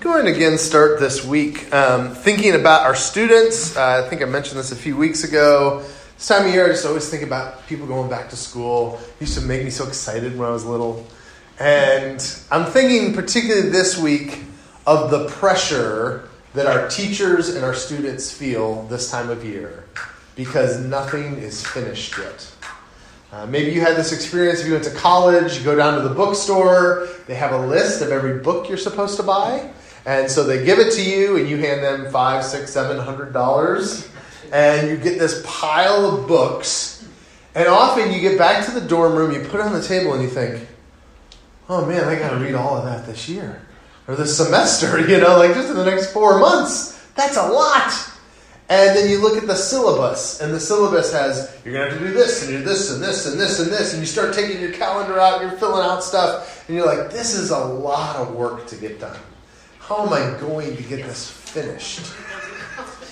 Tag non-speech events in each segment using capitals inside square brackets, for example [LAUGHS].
Going again start this week um, thinking about our students. Uh, I think I mentioned this a few weeks ago. This time of year, I just always think about people going back to school. It used to make me so excited when I was little. And I'm thinking, particularly this week, of the pressure that our teachers and our students feel this time of year because nothing is finished yet. Uh, maybe you had this experience if you went to college, you go down to the bookstore, they have a list of every book you're supposed to buy. And so they give it to you, and you hand them five, six, seven hundred dollars, and you get this pile of books. And often you get back to the dorm room, you put it on the table, and you think, oh man, I got to read all of that this year or this semester, [LAUGHS] you know, like just in the next four months. That's a lot. And then you look at the syllabus, and the syllabus has you're going to have to do this, and do this, and this, and this, and this, and you start taking your calendar out, and you're filling out stuff, and you're like, this is a lot of work to get done. How am I going to get this finished?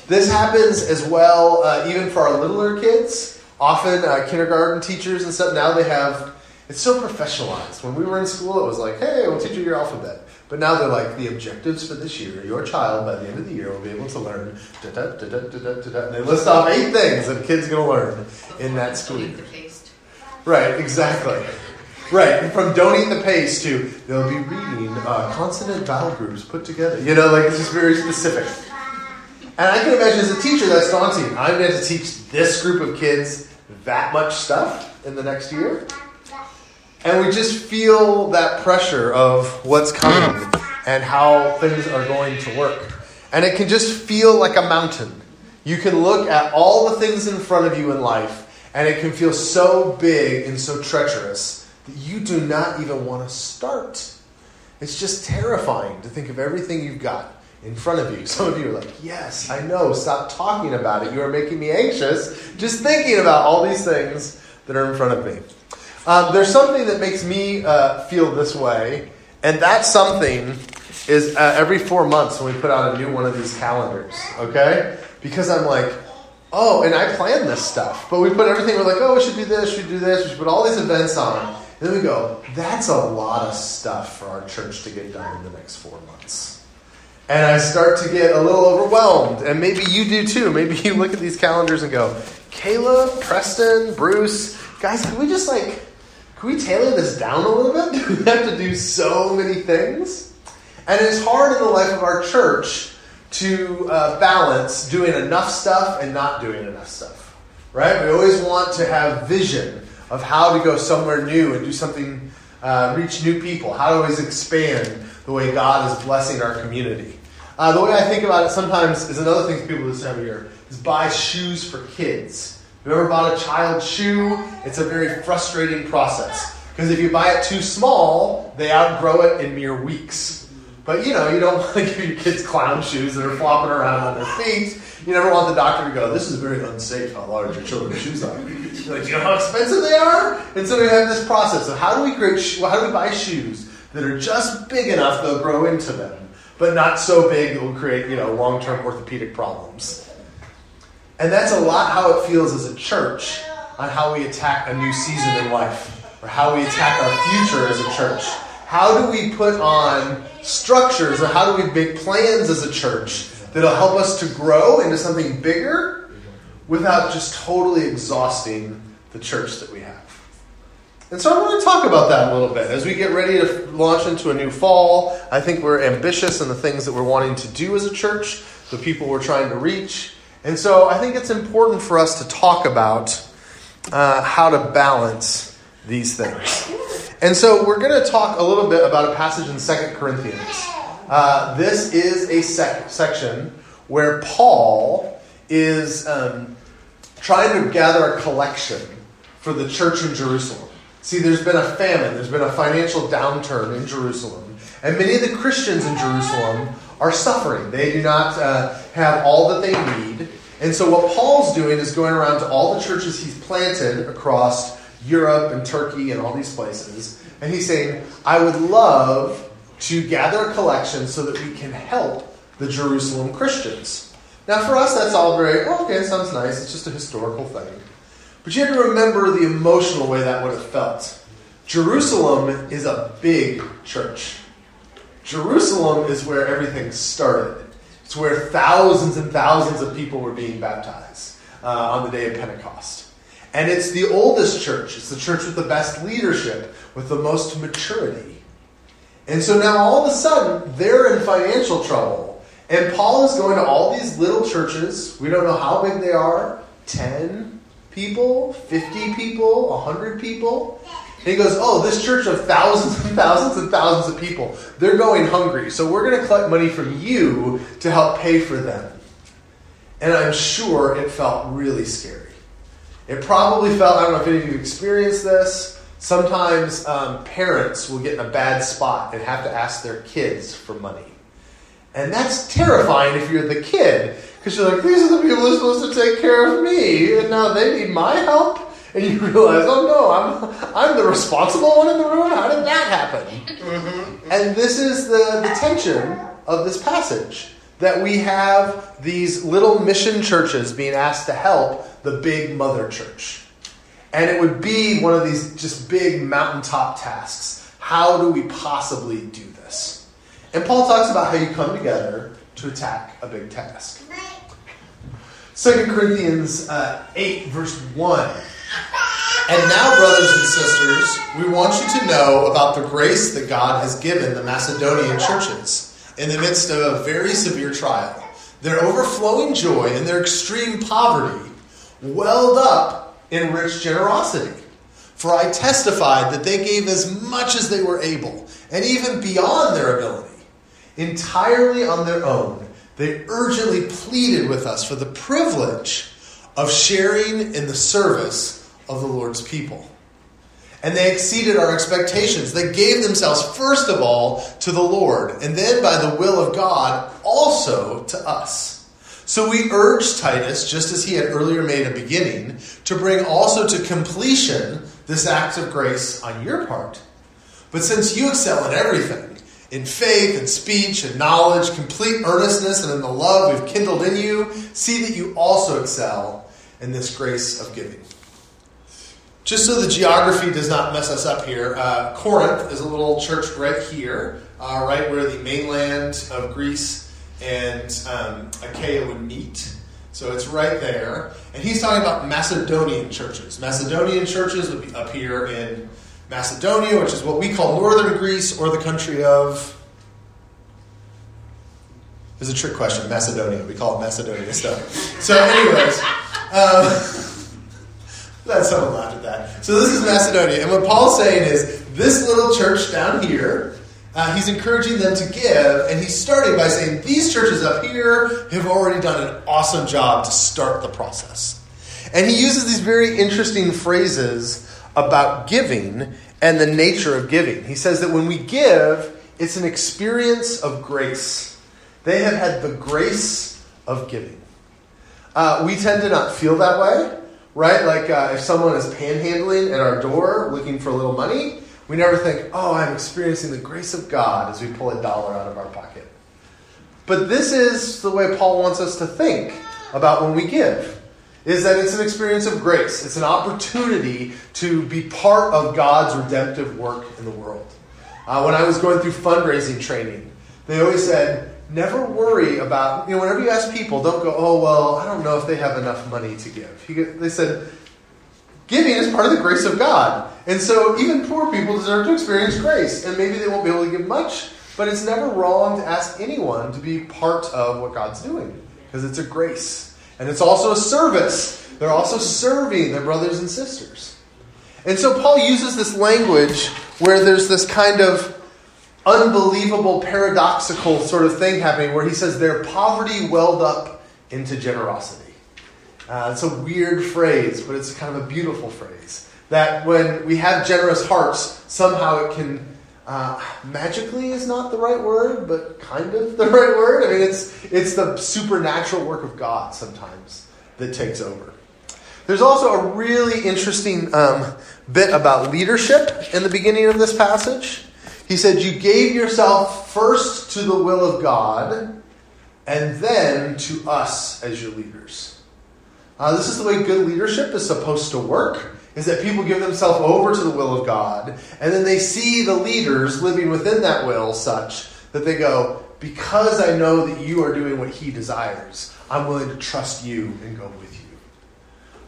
This happens as well, uh, even for our littler kids. Often, uh, kindergarten teachers and stuff now they have. It's so professionalized. When we were in school, it was like, "Hey, we'll teach you your alphabet." But now they're like, the objectives for this year, your child by the end of the year will be able to learn da da da da da da da. And they list off eight things that a kid's going to learn in that school year. Right, exactly. Right, and from don't eat the paste to they'll be reading uh, consonant vowel groups put together. You know, like it's just very specific. And I can imagine as a teacher that's daunting. I'm going to teach this group of kids that much stuff in the next year. And we just feel that pressure of what's coming and how things are going to work. And it can just feel like a mountain. You can look at all the things in front of you in life, and it can feel so big and so treacherous that you do not even want to start. It's just terrifying to think of everything you've got in front of you. [LAUGHS] Some of you are like, Yes, I know, stop talking about it. You are making me anxious just thinking about all these things that are in front of me. Um, there's something that makes me uh, feel this way, and that something is uh, every four months when we put out a new one of these calendars, okay? Because I'm like, oh, and I plan this stuff, but we put everything, we're like, oh, we should do this, we should do this, we should put all these events on. And Then we go, that's a lot of stuff for our church to get done in the next four months. And I start to get a little overwhelmed. And maybe you do too. Maybe you look at these calendars and go, Caleb, Preston, Bruce, guys, can we just like, can we tailor this down a little bit? Do [LAUGHS] we have to do so many things? And it's hard in the life of our church to uh, balance doing enough stuff and not doing enough stuff. Right? We always want to have vision of how to go somewhere new and do something, uh, reach new people, how to always expand the way God is blessing our community. Uh, the way I think about it sometimes is another thing people do this time year is buy shoes for kids. Have you ever bought a child's shoe? It's a very frustrating process. Because if you buy it too small, they outgrow it in mere weeks. But you know, you don't [LAUGHS] want to give your kids clown shoes that are flopping around on their feet. You never want the doctor to go, this is very unsafe how large your children's shoes are. You're like, you know how expensive they are? And so we have this process of how do we create, how do we buy shoes that are just big enough they'll grow into them, but not so big that will create, you know, long-term orthopedic problems. And that's a lot how it feels as a church on how we attack a new season in life, or how we attack our future as a church. How do we put on structures, or how do we make plans as a church that'll help us to grow into something bigger without just totally exhausting the church that we have. And so I want to talk about that a little bit. As we get ready to launch into a new fall, I think we're ambitious in the things that we're wanting to do as a church, the people we're trying to reach. And so I think it's important for us to talk about uh, how to balance these things. And so we're going to talk a little bit about a passage in Second Corinthians. Uh, this is a sec- section where Paul is um, trying to gather a collection for the church in Jerusalem. See, there's been a famine, there's been a financial downturn in Jerusalem, and many of the Christians in Jerusalem are suffering. They do not uh, have all that they need. And so, what Paul's doing is going around to all the churches he's planted across Europe and Turkey and all these places, and he's saying, I would love to gather a collection so that we can help the Jerusalem Christians. Now, for us, that's all very, oh, okay, sounds nice. It's just a historical thing. But you have to remember the emotional way that would have felt. Jerusalem is a big church. Jerusalem is where everything started. It's where thousands and thousands of people were being baptized uh, on the day of Pentecost. And it's the oldest church. It's the church with the best leadership, with the most maturity. And so now all of a sudden, they're in financial trouble. And Paul is going to all these little churches. We don't know how big they are 10 people, 50 people, 100 people. And he goes, Oh, this church of thousands and thousands and thousands of people, they're going hungry. So we're going to collect money from you to help pay for them. And I'm sure it felt really scary. It probably felt, I don't know if any of you experienced this, sometimes um, parents will get in a bad spot and have to ask their kids for money. And that's terrifying if you're the kid, because you're like, these are the people who are supposed to take care of me, and now they need my help [LAUGHS] and you realize, oh no, I'm I'm the responsible one in the room. How did that happen? Mm-hmm. And this is the, the tension of this passage that we have these little mission churches being asked to help the big mother church. And it would be one of these just big mountaintop tasks. How do we possibly do this? And Paul talks about how you come together to attack a big task. 2 Corinthians uh, 8, verse 1 and now, brothers and sisters, we want you to know about the grace that God has given the Macedonian churches in the midst of a very severe trial. Their overflowing joy and their extreme poverty welled up in rich generosity. For I testified that they gave as much as they were able, and even beyond their ability. Entirely on their own, they urgently pleaded with us for the privilege of sharing in the service of the Lord's people. And they exceeded our expectations. They gave themselves, first of all, to the Lord, and then by the will of God, also to us. So we urge Titus, just as he had earlier made a beginning, to bring also to completion this act of grace on your part. But since you excel in everything, in faith and speech and knowledge, complete earnestness, and in the love we've kindled in you, see that you also excel in this grace of giving. Just so the geography does not mess us up here, uh, Corinth is a little church right here, uh, right where the mainland of Greece and um, Achaia would meet. So it's right there. And he's talking about Macedonian churches. Macedonian churches would be up here in Macedonia, which is what we call northern Greece or the country of. It's a trick question. Macedonia. We call it Macedonia stuff. So, anyways. Um, [LAUGHS] Glad someone that. So this is Macedonia. And what Paul's saying is this little church down here, uh, he's encouraging them to give, and he's starting by saying these churches up here have already done an awesome job to start the process. And he uses these very interesting phrases about giving and the nature of giving. He says that when we give, it's an experience of grace. They have had the grace of giving. Uh, we tend to not feel that way right? Like uh, if someone is panhandling at our door looking for a little money, we never think, oh, I'm experiencing the grace of God as we pull a dollar out of our pocket. But this is the way Paul wants us to think about when we give. Is that it's an experience of grace. It's an opportunity to be part of God's redemptive work in the world. Uh, when I was going through fundraising training, they always said, never worry about, you know, whenever you ask people, don't go, oh, well, I don't know if they have enough money to give. they said, giving is part of the grace of God. And so even poor people deserve to experience grace. And maybe they won't be able to give much, but it's never wrong to ask anyone to be part of what God's doing because it's a grace. And it's also a service. They're also serving their brothers and sisters. And so Paul uses this language where there's this kind of unbelievable, paradoxical sort of thing happening where he says their poverty welled up into generosity. Uh, it's a weird phrase, but it's kind of a beautiful phrase. That when we have generous hearts, somehow it can uh, magically is not the right word, but kind of the [LAUGHS] right word. I mean, it's it's the supernatural work of God sometimes that takes over. There's also a really interesting um, bit about leadership in the beginning of this passage. He said, You gave yourself first to the will of God and then to us as your leaders. Uh, this is the way good leadership is supposed to work. Is that people give themselves over to the will of God, and then they see the leaders living within that will such that they go, because I know that you are doing what He desires, I'm willing to trust you and go with you.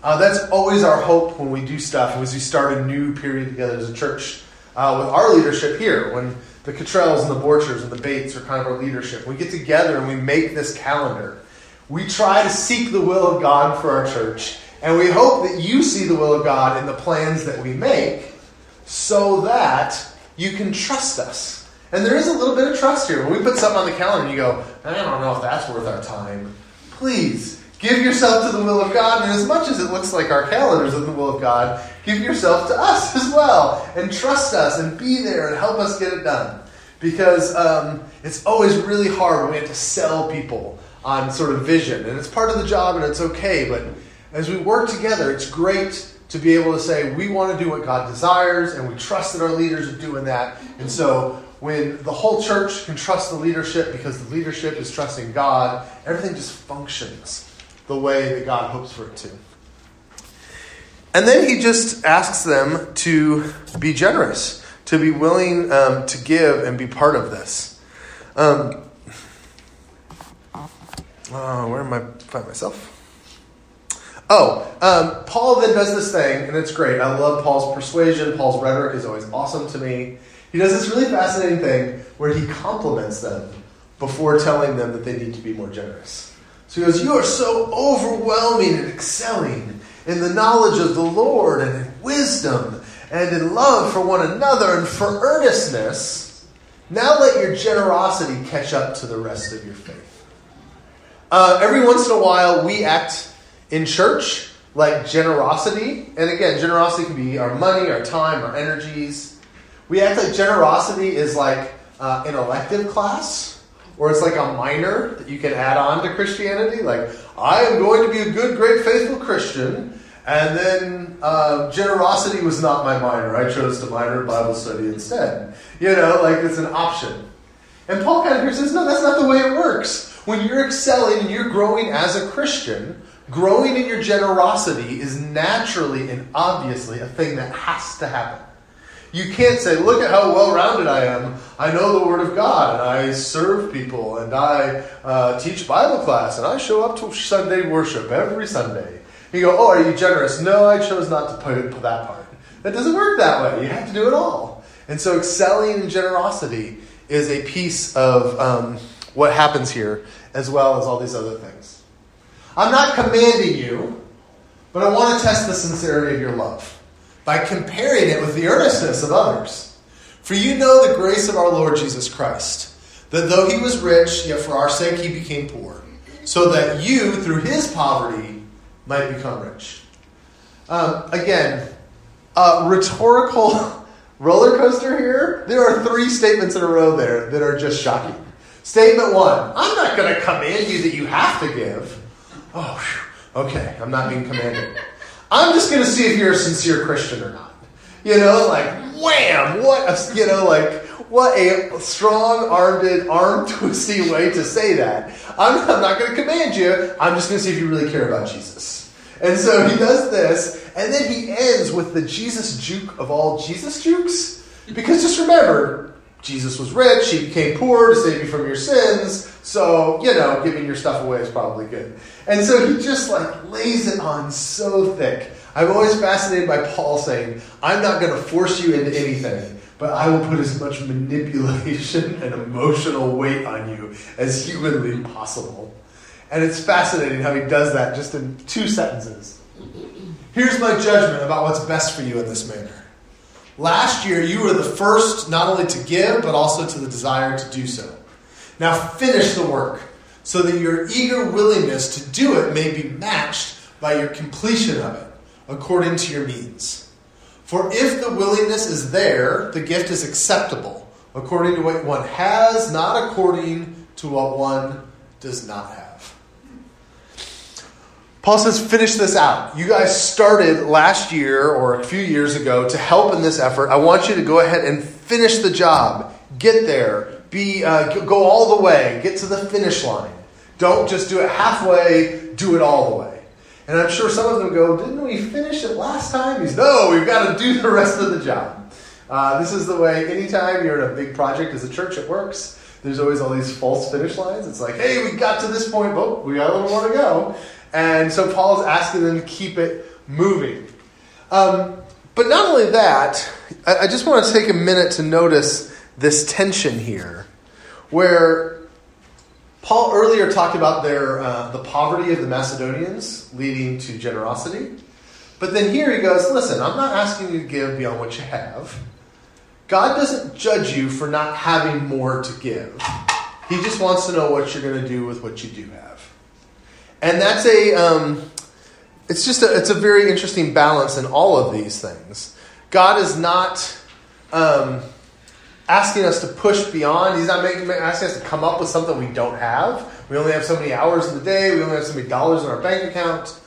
Uh, that's always our hope when we do stuff, as we start a new period together as a church uh, with our leadership here. When the Cottrells and the Borchers and the Bates are kind of our leadership, we get together and we make this calendar. We try to seek the will of God for our church, and we hope that you see the will of God in the plans that we make so that you can trust us. And there is a little bit of trust here. When we put something on the calendar and you go, I don't know if that's worth our time, please give yourself to the will of God. And as much as it looks like our calendars are the will of God, give yourself to us [LAUGHS] as well. And trust us and be there and help us get it done. Because um, it's always really hard when we have to sell people on sort of vision. And it's part of the job and it's okay. But as we work together, it's great to be able to say, we want to do what God desires, and we trust that our leaders are doing that. And so when the whole church can trust the leadership because the leadership is trusting God, everything just functions the way that God hopes for it to. And then he just asks them to be generous, to be willing um, to give and be part of this. Um, oh, where am I find myself? Oh, um, Paul then does this thing, and it's great. I love Paul's persuasion. Paul's rhetoric is always awesome to me. He does this really fascinating thing where he compliments them before telling them that they need to be more generous. So he goes, You are so overwhelming and excelling in the knowledge of the Lord and in wisdom and in love for one another and for earnestness. Now let your generosity catch up to the rest of your faith. Uh, every once in a while, we act in church like generosity. And again, generosity can be our money, our time, our energies. We act like generosity is like uh, an elective class, or it's like a minor that you can add on to Christianity. Like, I am going to be a good, great, faithful Christian. And then uh, generosity was not my minor. I chose to minor in Bible study instead. You know, like it's an option. And Paul kind of here says, no, that's not the way it works. When you're excelling and you're growing as a Christian, growing in your generosity is naturally and obviously a thing that has to happen. You can't say, look at how well rounded I am. I know the Word of God, and I serve people, and I uh, teach Bible class, and I show up to Sunday worship every Sunday. You go, oh, are you generous? No, I chose not to put that part. That doesn't work that way. You have to do it all. And so, excelling in generosity is a piece of um, what happens here, as well as all these other things. I'm not commanding you, but I want to test the sincerity of your love by comparing it with the earnestness of others. For you know the grace of our Lord Jesus Christ, that though he was rich, yet for our sake he became poor, so that you, through his poverty, might become rich. Um, again, uh, rhetorical [LAUGHS] roller coaster here. There are three statements in a row there that are just shocking. Statement one I'm not going to command you that you have to give. Oh, okay, I'm not being commanded. [LAUGHS] I'm just going to see if you're a sincere Christian or not. You know, like, wham! What a, you know, like, what a strong armed, arm [LAUGHS] twisty way to say that. I'm, I'm not going to command you. I'm just going to see if you really care about Jesus. And so he does this, and then he ends with the Jesus juke of all Jesus jukes. Because just remember, Jesus was rich, he became poor to save you from your sins, so, you know, giving your stuff away is probably good. And so he just like lays it on so thick. I'm always fascinated by Paul saying, I'm not going to force you into anything, but I will put as much manipulation and emotional weight on you as humanly possible. And it's fascinating how he does that just in two sentences. Here's my judgment about what's best for you in this manner. Last year, you were the first not only to give, but also to the desire to do so. Now finish the work, so that your eager willingness to do it may be matched by your completion of it, according to your means. For if the willingness is there, the gift is acceptable, according to what one has, not according to what one does not have. Paul says, finish this out. You guys started last year or a few years ago to help in this effort. I want you to go ahead and finish the job. Get there. Be, uh, go all the way. Get to the finish line. Don't just do it halfway, do it all the way. And I'm sure some of them go, didn't we finish it last time? He's, no, we've got to do the rest of the job. Uh, this is the way, anytime you're in a big project as a church, it works. there's always all these false finish lines. It's like, hey, we got to this point, but we got a little more to go. And so Paul's asking them to keep it moving. Um, but not only that, I, I just want to take a minute to notice this tension here, where Paul earlier talked about their uh, the poverty of the Macedonians leading to generosity. But then here he goes, listen, I'm not asking you to give beyond what you have. God doesn't judge you for not having more to give. He just wants to know what you're going to do with what you do have. And that's a, um, it's just a, it's a very interesting balance in all of these things. God is not um, asking us to push beyond. He's not making, asking us to come up with something we don't have. We only have so many hours in the day. We only have so many dollars in our bank account.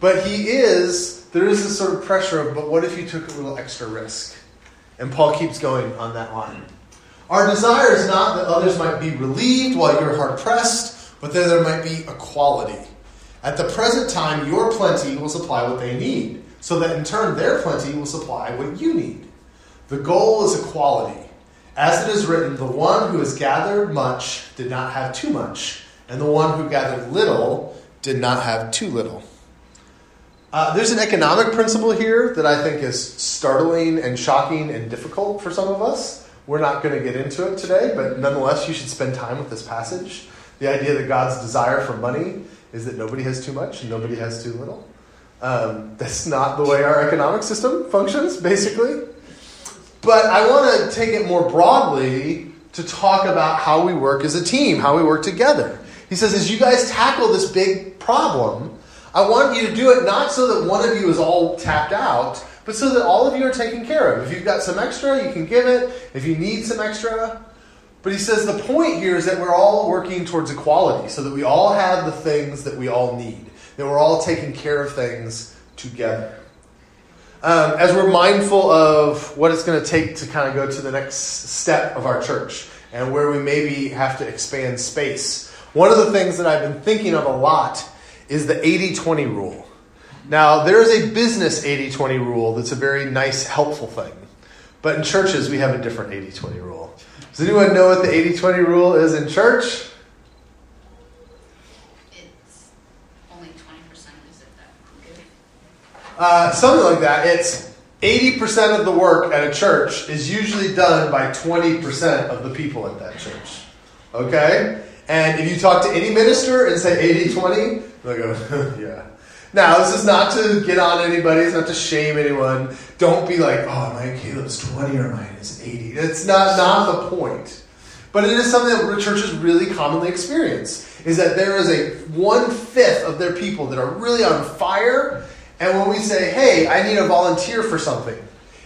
But He is, there is this sort of pressure of, but what if you took a little extra risk? And Paul keeps going on that line. Our desire is not that others might be relieved while you're hard pressed, but that there might be equality. At the present time, your plenty will supply what they need, so that in turn their plenty will supply what you need. The goal is equality. As it is written, the one who has gathered much did not have too much, and the one who gathered little did not have too little. Uh, there's an economic principle here that I think is startling and shocking and difficult for some of us. We're not going to get into it today, but nonetheless, you should spend time with this passage. The idea that God's desire for money is that nobody has too much and nobody has too little. Um, that's not the way our economic system functions, basically. But I want to take it more broadly to talk about how we work as a team, how we work together. He says, as you guys tackle this big problem, I want you to do it not so that one of you is all tapped out, but so that all of you are taken care of. If you've got some extra, you can give it. If you need some extra, but he says the point here is that we're all working towards equality, so that we all have the things that we all need, that we're all taking care of things together. Um, as we're mindful of what it's going to take to kind of go to the next step of our church and where we maybe have to expand space, one of the things that I've been thinking of a lot is the 80 20 rule. Now, there is a business 80 20 rule that's a very nice, helpful thing. But in churches, we have a different 80 20 rule. Does anyone know what the 80 20 rule is in church? It's only 20% is it that good? Uh, something like that. It's 80% of the work at a church is usually done by 20% of the people at that church. Okay? And if you talk to any minister and say 80 20, they'll go, [LAUGHS] yeah. Now, this is not to get on anybody, it's not to shame anyone. Don't be like, oh, my Caleb's 20 or mine is 80. That's not, not the point. But it is something that churches really commonly experience, is that there is a one-fifth of their people that are really on fire, and when we say, hey, I need a volunteer for something,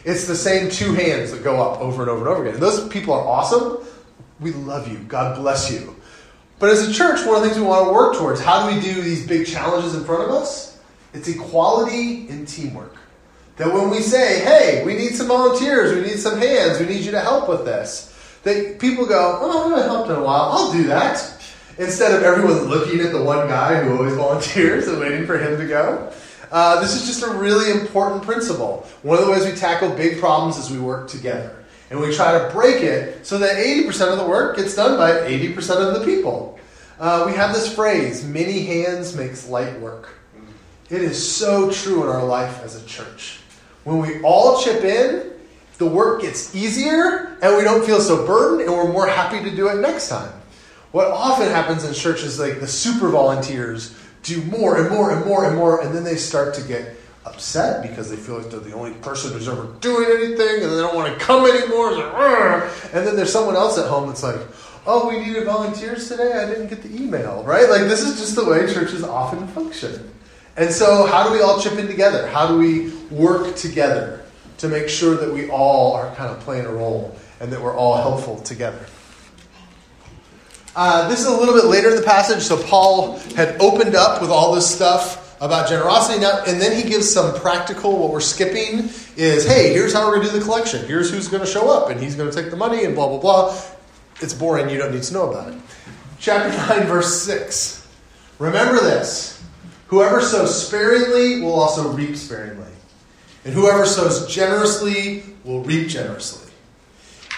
it's the same two hands that go up over and over and over again. And those people are awesome. We love you. God bless you. But as a church, one of the things we want to work towards, how do we do these big challenges in front of us? It's equality in teamwork. That when we say, hey, we need some volunteers, we need some hands, we need you to help with this, that people go, oh, I haven't helped in a while, I'll do that. Instead of everyone looking at the one guy who always volunteers and waiting for him to go. Uh, this is just a really important principle. One of the ways we tackle big problems is we work together. And we try to break it so that 80% of the work gets done by 80% of the people. Uh, we have this phrase many hands makes light work. It is so true in our life as a church. When we all chip in, the work gets easier and we don't feel so burdened and we're more happy to do it next time. What often happens in churches, is like the super volunteers do more and more and more and more, and then they start to get upset because they feel like they're the only person who's ever doing anything and they don't want to come anymore. and then there's someone else at home that's like, oh, we needed volunteers today. I didn't get the email, right? Like, this is just the way churches often function. And so, how do we all chip in together? How do we work together to make sure that we all are kind of playing a role and that we're all helpful together? Uh, this is a little bit later in the passage, so Paul had opened up with all this stuff about generosity now, and then he gives some practical. What we're skipping is, hey, here's how we're going to do the collection. Here's who's going to show up, and he's going to take the money, and blah blah blah. It's boring. You don't need to know about it. Chapter [LAUGHS] nine, verse six. Remember this. Whoever sows sparingly will also reap sparingly, and whoever sows generously will reap generously.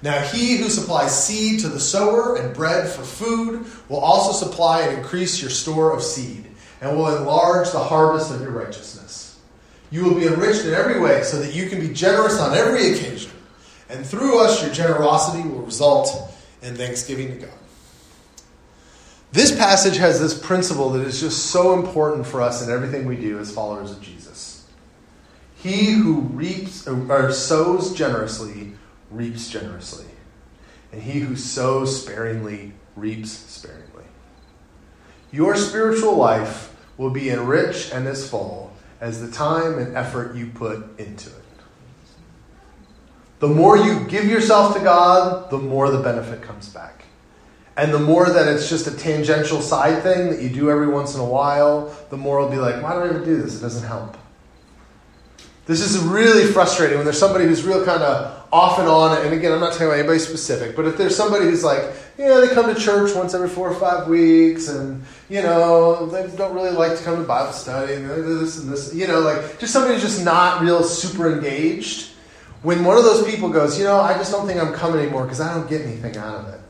Now, he who supplies seed to the sower and bread for food will also supply and increase your store of seed, and will enlarge the harvest of your righteousness. You will be enriched in every way, so that you can be generous on every occasion. And through us, your generosity will result in thanksgiving to God. This passage has this principle that is just so important for us in everything we do as followers of Jesus. He who reaps or sows generously reaps generously, and he who sows sparingly reaps sparingly. Your spiritual life will be enriched and as full as the time and effort you put into it. The more you give yourself to God, the more the benefit comes back. And the more that it's just a tangential side thing that you do every once in a while, the more it'll be like, why do I ever do this? It doesn't help. This is really frustrating when there's somebody who's real kind of off and on. And again, I'm not talking about anybody specific, but if there's somebody who's like, yeah, they come to church once every four or five weeks, and you know, they don't really like to come to Bible study, and this and this, you know, like just somebody who's just not real super engaged. When one of those people goes, you know, I just don't think I'm coming anymore because I don't get anything out of it.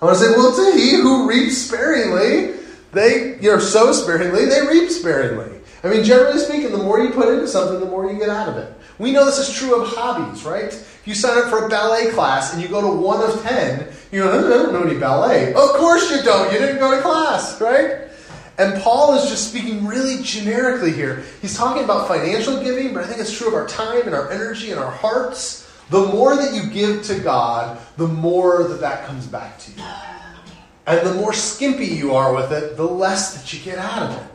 I want to say, well, to he who reaps sparingly, they, you know, sow sparingly, they reap sparingly. I mean, generally speaking, the more you put into something, the more you get out of it. We know this is true of hobbies, right? You sign up for a ballet class and you go to one of ten, you go, I don't know any ballet. Of course you don't. You didn't go to class, right? And Paul is just speaking really generically here. He's talking about financial giving, but I think it's true of our time and our energy and our hearts. The more that you give to God, the more that that comes back to you. And the more skimpy you are with it, the less that you get out of it.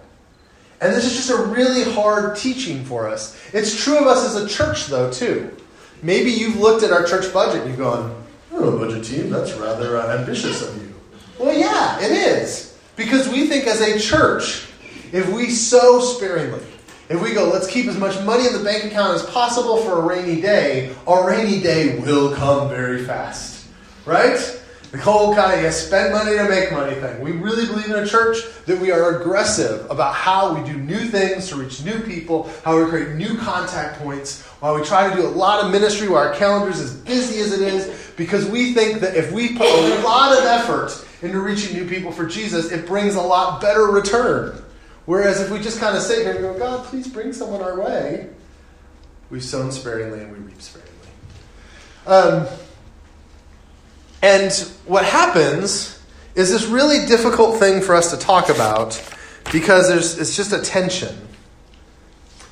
And this is just a really hard teaching for us. It's true of us as a church, though, too. Maybe you've looked at our church budget and you've gone, oh, budget team, that's rather uh, ambitious of you. Well, yeah, it is. Because we think as a church, if we sow sparingly, if we go, let's keep as much money in the bank account as possible for a rainy day, our rainy day will come very fast. Right? The whole kind of you spend money to make money thing. We really believe in a church that we are aggressive about how we do new things to reach new people, how we create new contact points, while we try to do a lot of ministry while our calendar's as busy as it is, because we think that if we put a lot of effort into reaching new people for Jesus, it brings a lot better return. Whereas if we just kind of sit here and go, God, please bring someone our way, we've sown sparingly and we reap sparingly. Um, and what happens is this really difficult thing for us to talk about because there's, it's just a tension.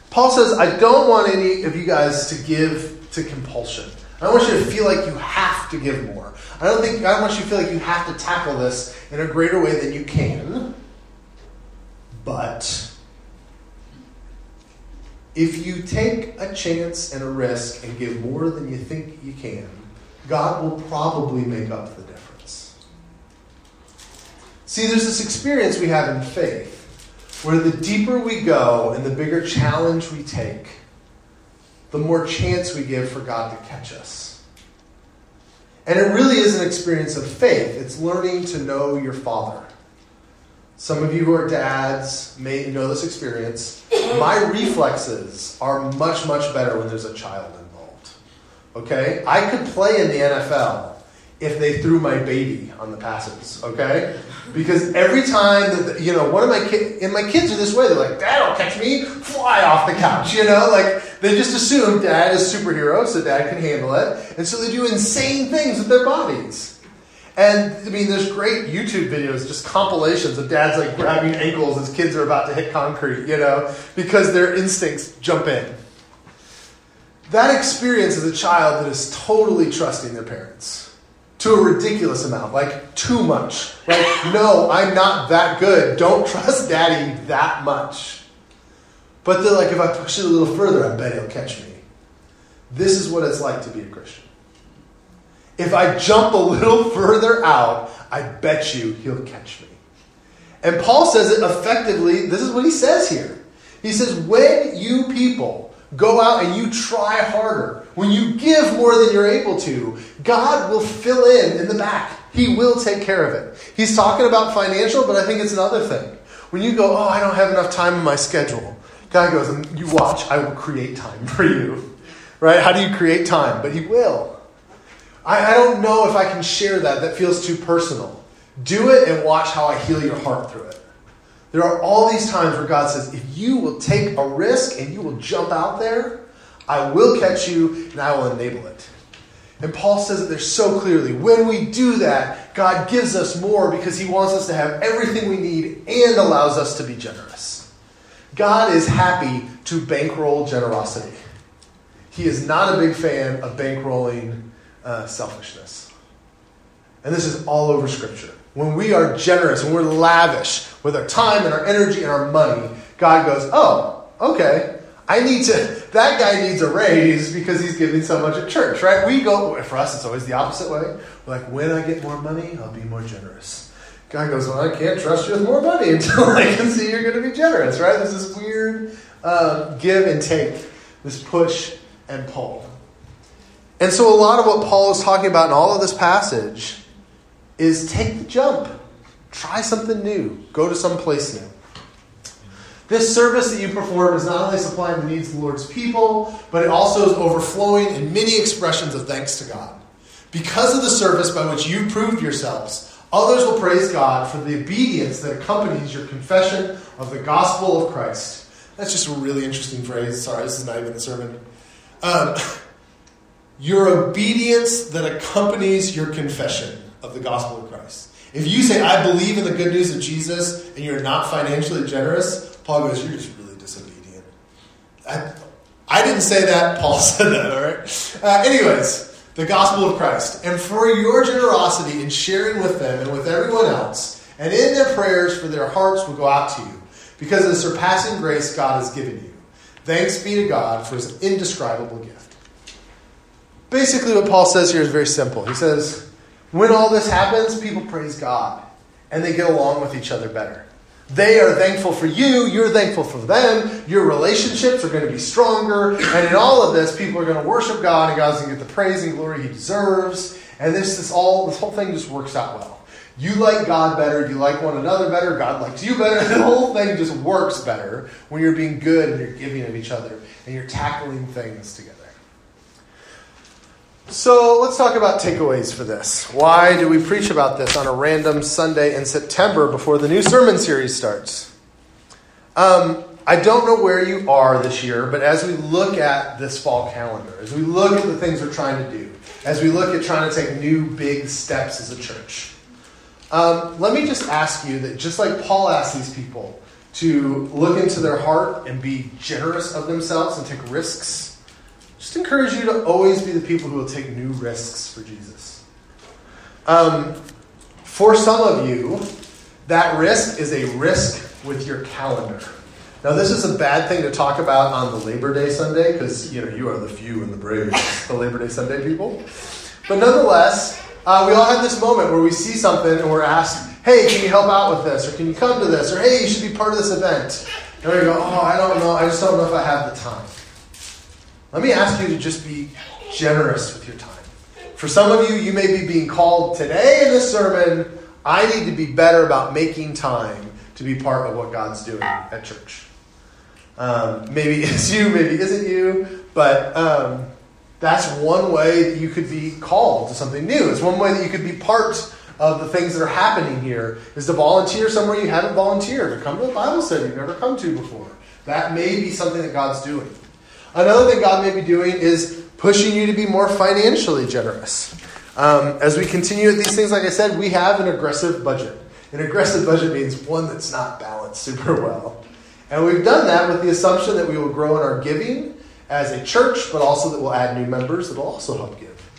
Paul says, I don't want any of you guys to give to compulsion. I don't want you to feel like you have to give more. I don't think I don't want you to feel like you have to tackle this in a greater way than you can. But if you take a chance and a risk and give more than you think you can, God will probably make up the difference. See, there's this experience we have in faith where the deeper we go and the bigger challenge we take, the more chance we give for God to catch us. And it really is an experience of faith. It's learning to know your Father. Some of you who are dads may know this experience. My reflexes are much, much better when there's a child. Okay? I could play in the NFL if they threw my baby on the passes, okay? Because every time that, the, you know, one of my kids, and my kids are this way, they're like, Dad will catch me, fly off the couch, you know? Like, they just assume dad is superhero, so dad can handle it. And so they do insane things with their bodies. And I mean, there's great YouTube videos, just compilations of dads like grabbing ankles as kids are about to hit concrete, you know, because their instincts jump in. That experience as a child that is totally trusting their parents to a ridiculous amount, like too much. Like, no, I'm not that good. Don't [LAUGHS] trust daddy that much. But they're like, if I push it a little further, I bet he'll catch me. This is what it's like to be a Christian. If I jump a little [LAUGHS] further out, I bet you he'll catch me. And Paul says it effectively. This is what he says here. He says, when you people go out and you try harder, when you give more than you're able to, God will fill in in the back. He will take care of it. He's talking about financial, but I think it's another thing. When you go, oh, I don't have enough time in my schedule, God goes, um, you watch, I will create time [LAUGHS] for you. Right? How do you create time? But He will. I, I don't know if I can share that. That feels too personal. Do it and watch how I heal your heart through it. There are all these times where God says, if you will take a risk and you will jump out there, I will catch you and I will enable it. And Paul says it there so clearly. When we do that, God gives us more because he wants us to have everything we need and allows us to be generous. God is happy to bankroll generosity. He is not a big fan of bankrolling uh, selfishness. And this is all over Scripture. When we are generous, when we're lavish with our time and our energy and our money, God goes, Oh, okay. I need to, that guy needs a raise because he's giving so much at church, right? We go, for us, it's always the opposite way. We're like, when I get more money, I'll be more generous. God goes, Well, I can't trust you with more money [LAUGHS] until I can see you're going to be generous, right? There's this weird uh, give and take, this push and pull. And so, a lot of what Paul is talking about in all of this passage is take the jump, try something new, go to some place new. This service that you perform is not only supplying the needs of the Lord's people, but it also is overflowing in many expressions of thanks to God. Because of the service by which you proved yourselves, others will praise God for the obedience that accompanies your confession of the gospel of Christ. That's just a really interesting phrase. Sorry, this is not even the sermon. Um, [LAUGHS] your obedience that accompanies your confession of the gospel of Christ. If you say, I believe in the good news of Jesus, and you're not financially generous, Paul goes, You're just really disobedient. I, I didn't say that, [LAUGHS] Paul said that, all right? Uh, anyways, the gospel of Christ. And for your generosity in sharing with them and with everyone else, and in their prayers for their hearts will go out to you, because of the surpassing grace God has given you. Thanks be to God for his indescribable gift. Basically, what Paul says here is very simple. He says, when all this happens, people praise God and they get along with each other better. They are thankful for you, you're thankful for them, your relationships are going to be stronger, and in all of this, people are going to worship God, and God's going to get the praise and glory He deserves. And this, this all this whole thing just works out well. You like God better, you like one another better, God likes you better. [LAUGHS] The whole thing just works better when you're being good and you're giving of each other and you're tackling things together. So let's talk about takeaways for this. Why do we preach about this on a random Sunday in September before the new sermon series starts? Um, I don't know where you are this year, but as we look at this fall calendar, as we look at the things we're trying to do, as we look at trying to take new big steps as a church, um, let me just ask you that just like Paul asked these people to look into their heart and be generous of themselves and take risks just encourage you to always be the people who will take new risks for Jesus. Um, for some of you, that risk is a risk with your calendar. Now, this is a bad thing to talk about on the Labor Day Sunday because you know you are the few and the brave, the Labor Day Sunday people. But nonetheless, uh, we all have this moment where we see something and we're asked, "Hey, can you help out with this? Or can you come to this? Or hey, you should be part of this event." And we go, "Oh, I don't know. I just don't know if I have the time." Let me ask you to just be generous with your time. For some of you, you may be being called today in this sermon. I need to be better about making time to be part of what God's doing at church. Um, maybe [LAUGHS] it's you, maybe isn't you, but um, that's one way that you could be called to something new. It's one way that you could be part of the things that are happening here is to volunteer somewhere you haven't volunteered, or come to a Bible study you've never come to before. That may be something that God's doing. Another thing God may be doing is pushing you to be more financially generous. Um, as we continue with these things, like I said, we have an aggressive budget. An aggressive budget means one that's not balanced super well. And we've done that with the assumption that we will grow in our giving as a church, but also that we'll add new members that will also help give.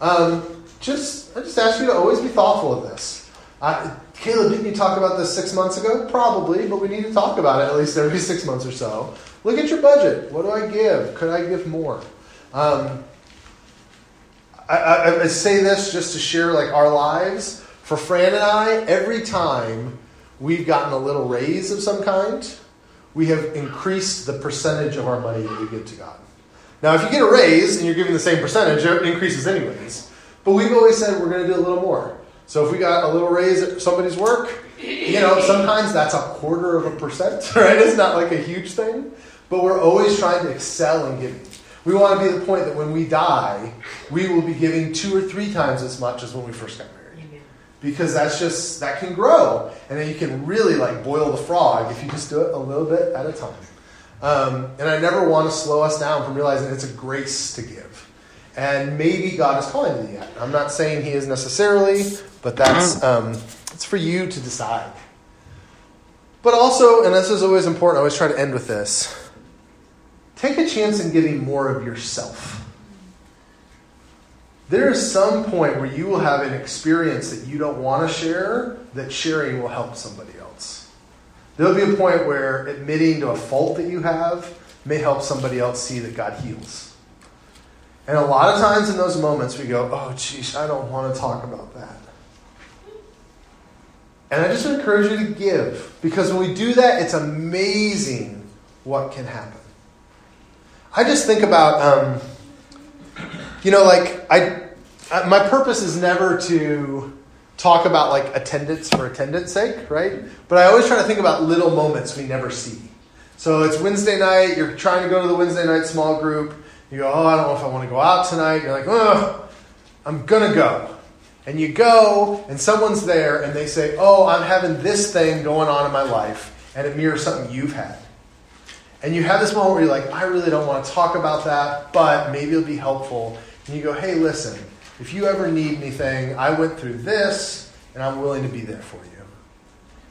Um, just, I just ask you to always be thoughtful of this. Uh, Caleb, didn't you talk about this six months ago? Probably, but we need to talk about it at least every [LAUGHS] six months or so. Look at your budget. What do I give? Could I give more? Um, I, I, I, say this just to share like our lives. For Fran and I, every time we've gotten a little raise of some kind, we have increased the percentage of our money that we give to God. Now, if you get a raise and you're giving the same percentage, it increases anyways. But we've always said we're going to do a little more. So if we got a little raise at somebody's work, you know, sometimes that's a quarter of a percent, [LAUGHS] right? It's not like a huge thing. But we're always trying to excel in giving. We want to be at the point that when we die, we will be giving two or three times as much as when we first got married. Because that's just, that can grow. And then you can really like boil the frog if you just do it a little bit at a time. Um, and I never want to slow us down from realizing it's a grace to give. And maybe God is calling to that. I'm not saying He is necessarily, but that's um, it's for you to decide. But also, and this is always important, I always try to end with this take a chance in giving more of yourself. There is some point where you will have an experience that you don't want to share, that sharing will help somebody else. There'll be a point where admitting to a fault that you have may help somebody else see that God heals. And a lot of times in those moments, we go, oh, geez, I don't want to talk about that. And I just encourage you to give because when we do that, it's amazing what can happen. I just think about, um, you know, like I, I, my purpose is never to talk about like attendance for attendance sake, right? But I always try to think about little moments we never see. So it's Wednesday night. You're trying to go to the Wednesday night small group. You go, oh, I don't know if I want to go out tonight. You're like, oh, I'm gonna go. And you go, and someone's there, and they say, Oh, I'm having this thing going on in my life, and it mirrors something you've had. And you have this moment where you're like, I really don't want to talk about that, but maybe it'll be helpful. And you go, Hey, listen, if you ever need anything, I went through this, and I'm willing to be there for you.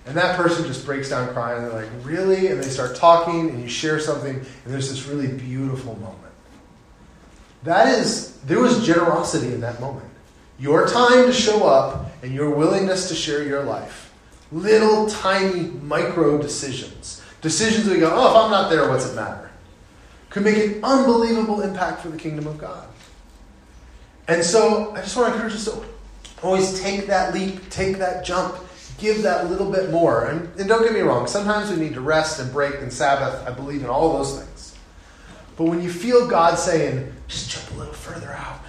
And that person just breaks down crying, they're like, Really? And they start talking, and you share something, and there's this really beautiful moment. That is, there was generosity in that moment your time to show up and your willingness to share your life. Little tiny micro decisions. Decisions we go, oh, if I'm not there, what's it matter? Could make an unbelievable impact for the kingdom of God. And so I just want to encourage us to always take that leap, take that jump, give that little bit more. And, and don't get me wrong, sometimes we need to rest and break and Sabbath. I believe in all those things. But when you feel God saying, just jump a little further out,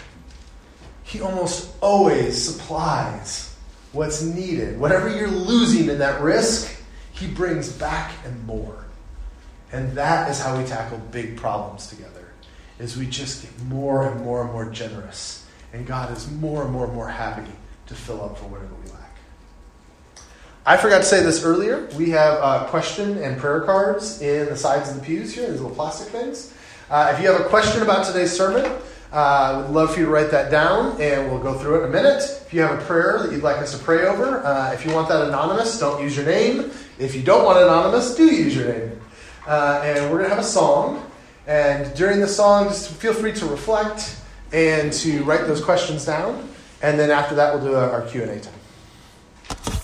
he almost always supplies what's needed. Whatever you're losing in that risk, He brings back and more. And that is how we tackle big problems together. Is we just get more and more and more generous. And God is more and more and more happy to fill up for whatever we lack. I forgot to say this earlier. We have uh, question and prayer cards in the sides of the pews here, these little plastic things. Uh, if you have a question about today's sermon, uh, I would love for you to write that down, and we'll go through it in a minute. If you have a prayer that you'd like us to pray over, uh, if you want that anonymous, don't use your name. If you don't want anonymous, do use your name. Uh, and we're going to have a song. And during the song, just feel free to reflect and to write those questions down. And then after that, we'll do our Q&A time.